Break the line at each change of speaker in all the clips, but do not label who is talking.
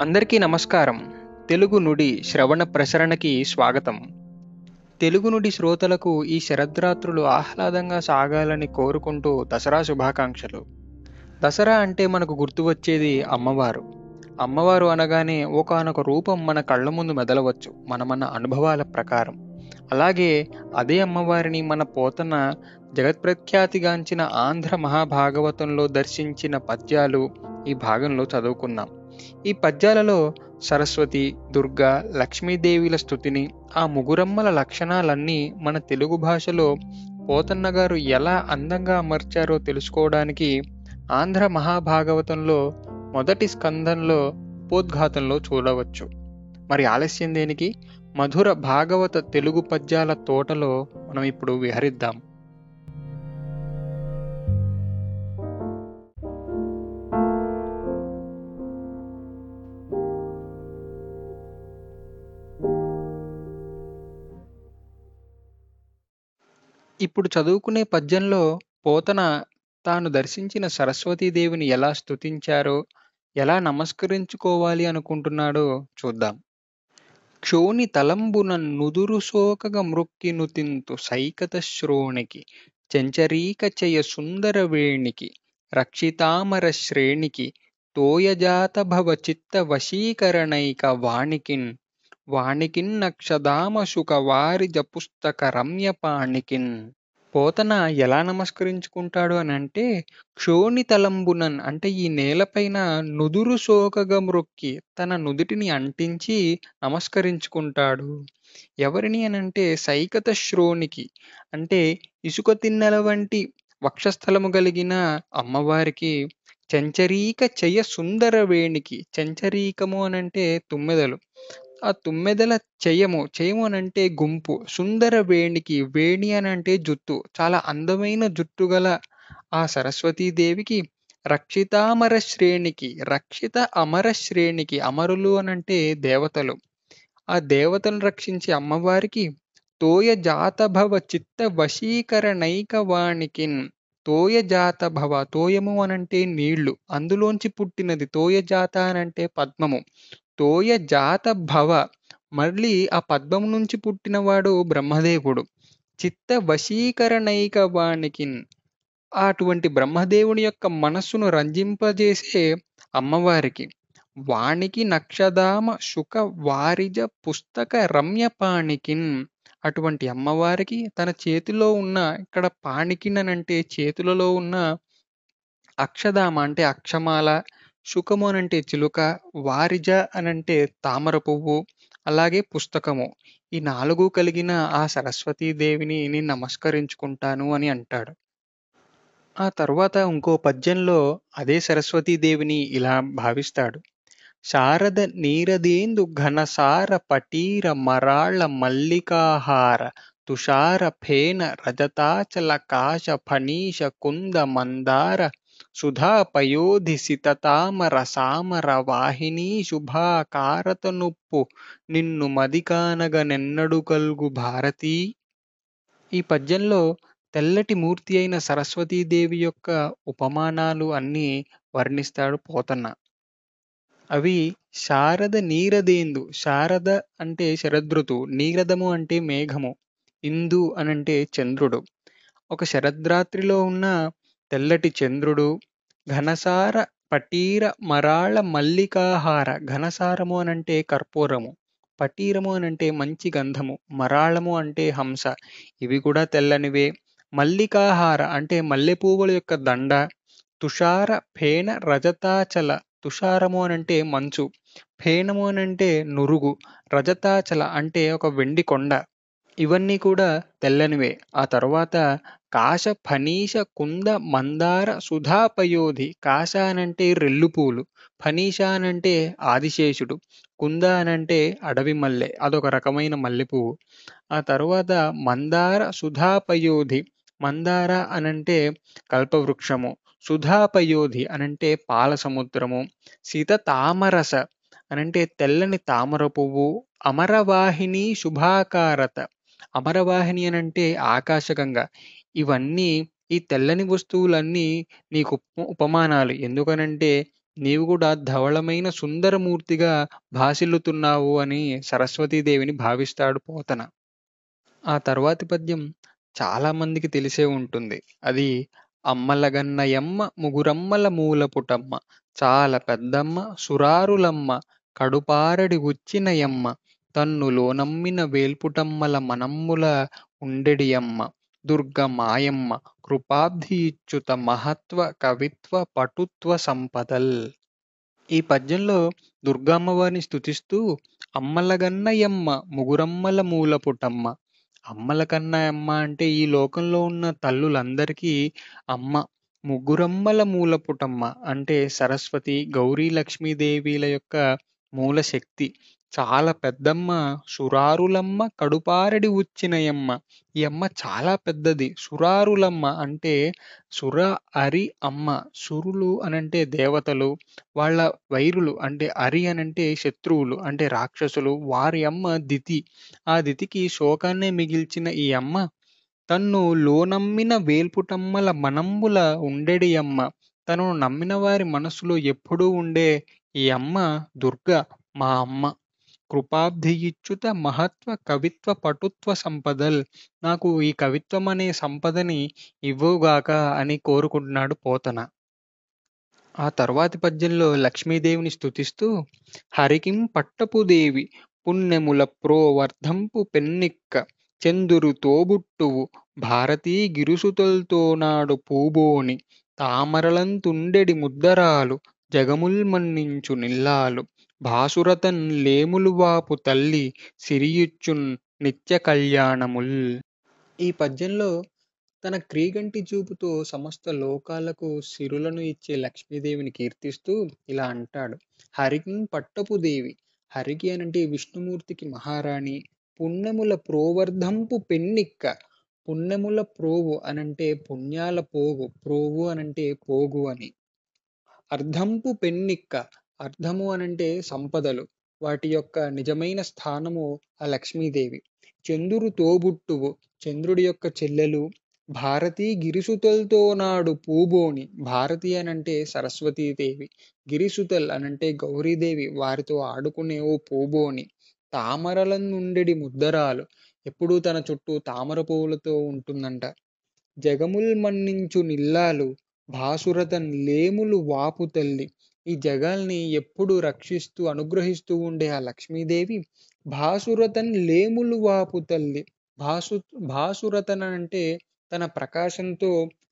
అందరికీ నమస్కారం. తెలుగు నుడి శ్రవణ ప్రసరణకి స్వాగతం. తెలుగు నుడి శ్రోతలకు ఈ శరద్రాత్రులు ఆహ్లాదంగా సాగాలని కోరుకుంటూ దసరా శుభాకాంక్షలు. దసరా అంటే మనకు గుర్తు వచ్చేది అమ్మవారు. అమ్మవారు అనగానే ఒకానొక రూపం మన కళ్ళ ముందు మెదలవచ్చు మన మన అనుభవాల ప్రకారం. అలాగే అదే అమ్మవారిని మన పోతన జగత్ప్రఖ్యాతిగాంచిన ఆంధ్ర మహాభాగవతంలో దర్శించిన పద్యాలు ఈ భాగంలో చదువుకున్నాం. ఈ పద్యాలలో సరస్వతి దుర్గా లక్ష్మీదేవిల స్థుతిని ఆ ముగురమ్మల లక్షణాలన్నీ మన తెలుగు భాషలో పోతన్న గారు ఎలా అందంగా అమర్చారో తెలుసుకోవడానికి ఆంధ్ర మహాభాగవతంలో మొదటి స్కందంలో ఉపోద్ఘాతంలో చూడవచ్చు. మరి ఆలస్యం దేనికి? మధుర భాగవత తెలుగు పద్యాల తోటలో మనం ఇప్పుడు విహరిద్దాం. ఇప్పుడు చదువుకునే పద్యంలో పోతన తాను దర్శించిన సరస్వతీదేవిని ఎలా స్తుతించారో ఎలా నమస్కరించుకోవాలి అనుకుంటున్నాడో చూద్దాం. క్షోణి తలంబున నుదురు సోకగ మృక్కిను తింతు సైకత శ్రోణికి చెంచరీక చయ సుందర వేణికి రక్షితామర శ్రేణికి తోయజాత భవ చిత్త వశీకరణైక వాణికిన్ వాణికిన్ నక్షదామ వారిజ పుస్తక రమ్యపాణికిన్ పోతన ఎలా నమస్కరించుకుంటాడు అని అంటే క్షోణితలంబునన్ అంటే ఈ నేలపైన నుదురు సోకగా మ్రొక్కి తన నుదుటిని అంటించి నమస్కరించుకుంటాడు. ఎవరిని అనంటే సైకత శ్రోణికి. అంటే ఇసుక తిన్నెల వంటి వక్షస్థలము కలిగిన అమ్మవారికి చంచరీక చయ సుందర వేణికి చంచరీకము అనంటే తుమ్మెదలు. ఆ తుమ్మెదల చెయ్యము. చెయ్యము అనంటే గుంపు. సుందర వేణికి వేణి అనంటే జుట్టు. చాలా అందమైన జుట్టు గల ఆ సరస్వతీదేవికి రక్షితామర శ్రేణికి రక్షిత అమర శ్రేణికి అమరులు అనంటే దేవతలు. ఆ దేవతలను రక్షించే అమ్మవారికి తోయ జాత భవ చిత్త వశీకరణైక వాణికిన్ తోయ జాత భవ తోయము అనంటే నీళ్ళు. అందులోంచి పుట్టినది తోయ జాత అనంటే పద్మము. తోయ జాత భవ. మళ్ళీ ఆ పద్మం నుంచి పుట్టినవాడు బ్రహ్మదేవుడు. చిత్త వశీకరణైక వాణికిన్ అటువంటి బ్రహ్మదేవుని యొక్క మనస్సును రంజింపజేసే అమ్మవారికి వాణికి నక్షదామ శుక వారిజ పుస్తక రమ్యపాణికిన్ అటువంటి అమ్మవారికి తన చేతిలో ఉన్న ఇక్కడ పాణికిన్ అంటే చేతులలో ఉన్న అక్షదామ అంటే అక్షమాల శుకము అనంటే చిలుక వారిజ అనంటే తామర పువ్వు అలాగే పుస్తకము. ఈ నాలుగు కలిగిన ఆ సరస్వతీదేవిని నేను నమస్కరించుకుంటాను అని అంటాడు. ఆ తర్వాత ఇంకో పద్యంలో అదే సరస్వతీదేవిని ఇలా భావిస్తాడు. శారద నీరదేందు ఘనసార పటీర మరాళ మల్లికాహార తుషార ఫేన రజతాచల కాశ ఫణీష కుంద మందార సుధా పయోధి సితతామర సామర వాహిని శుభాకారత నొప్పు నిన్ను మదికానగ నెన్నడు కల్గు భారతీ ఈ పద్యంలో తెల్లటి మూర్తి అయిన సరస్వతీదేవి యొక్క ఉపమానాలు అన్నీ వర్ణిస్తాడు పోతన్న. అవి శారద నీరదేందు శారద అంటే శరదృతువు నీరదము అంటే మేఘము ఇందు అనంటే చంద్రుడు. ఒక శరద్రాత్రిలో ఉన్న తెల్లటి చంద్రుడు ఘనసార పటీర మరాళ మల్లికాహార. ఘనసారము అనంటే కర్పూరము పటీరము అనంటే మంచి గంధము మరాళము అంటే హంస. ఇవి కూడా తెల్లనివే. మల్లికాహార అంటే మల్లెపూవుల యొక్క దండ తుషార ఫేన రజతాచల. తుషారము అనంటే మంచు ఫేణము అనంటే నురుగు. రజతాచల అంటే ఒక వెండి కొండ. ఇవన్నీ కూడా తెల్లనివే. ఆ తర్వాత కాశ ఫనీష కుంద మందార సుధాపయోధి కాశ అనంటే రెల్లుపూలు ఫనీష అనంటే ఆదిశేషుడు కుంద అనంటే అడవి మల్లె అదొక రకమైన మల్లెపువ్వు. ఆ తర్వాత మందార సుధాపయోధి మందార అనంటే కల్పవృక్షము సుధాపయోధి అనంటే పాల సముద్రము సీత తామరస అనంటే తెల్లని తామర పువ్వు అమరవాహిని శుభాకారత. అమరవాహిని అని అంటే ఆకాశగంగ. ఇవన్నీ ఈ తెల్లని వస్తువులన్నీ నీకు ఉపమానాలు. ఎందుకనంటే నీవు కూడా ధవళమైన సుందరమూర్తిగా భాసిల్లుతున్నావు అని సరస్వతీదేవిని భావిస్తాడు పోతన. ఆ తర్వాతి పద్యం చాలా మందికి తెలిసే ఉంటుంది. అది అమ్మలగన్నయమ్మ ముగురమ్మల మూలపుటమ్మ చాలా పెద్దమ్మ సురారులమ్మ కడుపారడి ఉచ్చినయమ్మ తన్ను లోనమ్మిన వేల్పుటమ్మల మనమ్ముల ఉండెడియమ్మ దుర్గ మాయమ్మ కృపాబ్ధి ఇచ్చుత మహత్వ కవిత్వ పటుత్వ సంపదల్. ఈ పద్యంలో దుర్గమ్మవారిని స్థుతిస్తూ అమ్మలగన్నయమ్మ ముగురమ్మల మూలపుటమ్మ. అమ్మల కన్నా అంటే ఈ లోకంలో ఉన్న తల్లులందరికీ అమ్మ ముగ్గురమ్మల మూలపుటమ్మ అంటే సరస్వతి గౌరీ లక్ష్మీదేవిల యొక్క మూల శక్తి చాలా పెద్దమ్మ సురారులమ్మ కడుపారడి ఉచ్చినయమ్మ. ఈ అమ్మ చాలా పెద్దది. సురారులమ్మ అంటే సుర అరి అమ్మ. సురులు అనంటే దేవతలు. వాళ్ళ వైరులు అంటే అరి అనంటే శత్రువులు. అంటే రాక్షసులు. వారి అమ్మ దితి. ఆ దితికి శోకాన్నే మిగిల్చిన ఈ అమ్మ తన్ను లోనమ్మిన వేల్పుటమ్మల మనంబుల ఉండెడి అమ్మ. తనను నమ్మిన వారి మనసులో ఎప్పుడూ ఉండే ఈ అమ్మ దుర్గ మా అమ్మ. కృపాబ్ధి ఇచ్చుత మహత్వ కవిత్వ పటుత్వ సంపదల్. నాకు ఈ కవిత్వం అనే సంపదని ఇవ్వుగాక అని కోరుకుంటున్నాడు పోతన. ఆ తర్వాతి పద్యంలో లక్ష్మీదేవిని స్తుతిస్తూ హరికిం పట్టపు దేవి పుణ్యముల ప్రోవర్ధంపు పెన్నిక్క చందురు తోబుట్టువు భారతీ గిరుసుతల్తోనాడు పూబోని తామరలంతుండెడి ముద్దరాలు జగముల్ మన్నించు నిల్లాలు భాసురతన్ లేములువాపు తల్లి సిరియుచ్చున్ నిత్య కళ్యాణముల్. ఈ పద్యంలో తన క్రీగంటి చూపుతో సమస్త లోకాలకు సిరులను ఇచ్చే లక్ష్మీదేవిని కీర్తిస్తూ ఇలా అంటాడు. హరికి పట్టపు దేవి హరికి అనంటే విష్ణుమూర్తికి మహారాణి పుణ్యముల ప్రోవర్ధంపు పెన్నిక్క పుణ్యముల ప్రోవు అనంటే పుణ్యాల పోగు ప్రోవు అనంటే పోగు అని. అర్ధంపు పెన్నిక్క అర్థము అనంటే సంపదలు. వాటి యొక్క నిజమైన స్థానము ఆ లక్ష్మీదేవి. చంద్రుడు తోబుట్టువు. చంద్రుడి యొక్క చెల్లెలు భారతీ గిరిసుతలతో నాడు పూబోని. భారతి అనంటే సరస్వతీదేవి. గిరిసుతల్ అనంటే గౌరీదేవి. వారితో ఆడుకునే ఓ పూబోని. తామరలనుండెడి ముద్దరాలు. ఎప్పుడూ తన చుట్టూ తామర పువ్వులతో ఉంటుందంట. జగముల్ మన్నించు నిల్లాలు. భాసురతన్ లేములు వాపు తల్లి. ఈ జగాల్ని ఎప్పుడు రక్షిస్తూ అనుగ్రహిస్తూ ఉండే ఆ లక్ష్మీదేవి భాసురతన్ లేములు వాపు తల్లి. భాసు భాసురతన్ అంటే తన ప్రకాశంతో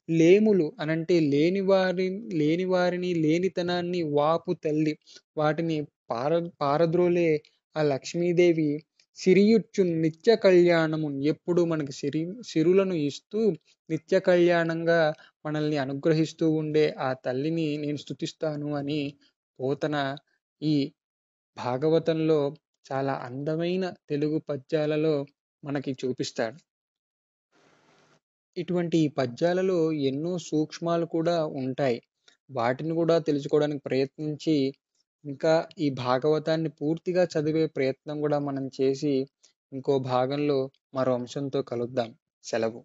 లేములు అనంటే లేని వారి లేని వారిని లేనితనాన్ని వాపు తల్లి. వాటిని పార పారద్రోలే ఆ లక్ష్మీదేవి సిరియుచ్చు నిత్య కళ్యాణము ఎప్పుడు మనకి సిరి సిరులను ఇస్తూ నిత్య కళ్యాణంగా మనల్ని అనుగ్రహిస్తూ ఉండే ఆ తల్లిని నేను స్థుతిస్తాను అని పోతన ఈ భాగవతంలో చాలా అందమైన తెలుగు పద్యాలలో మనకి చూపిస్తాడు. ఇటువంటి ఈ పద్యాలలో ఎన్నో సూక్ష్మాలు కూడా ఉంటాయి. వాటిని కూడా తెలుసుకోవడానికి ప్రయత్నించి ఇంకా ఈ భాగవతాన్ని పూర్తిగా చదివే ప్రయత్నం కూడా మనం చేసి ఇంకో భాగంలో మరో అంశంతో కలుద్దాం. సెలవు.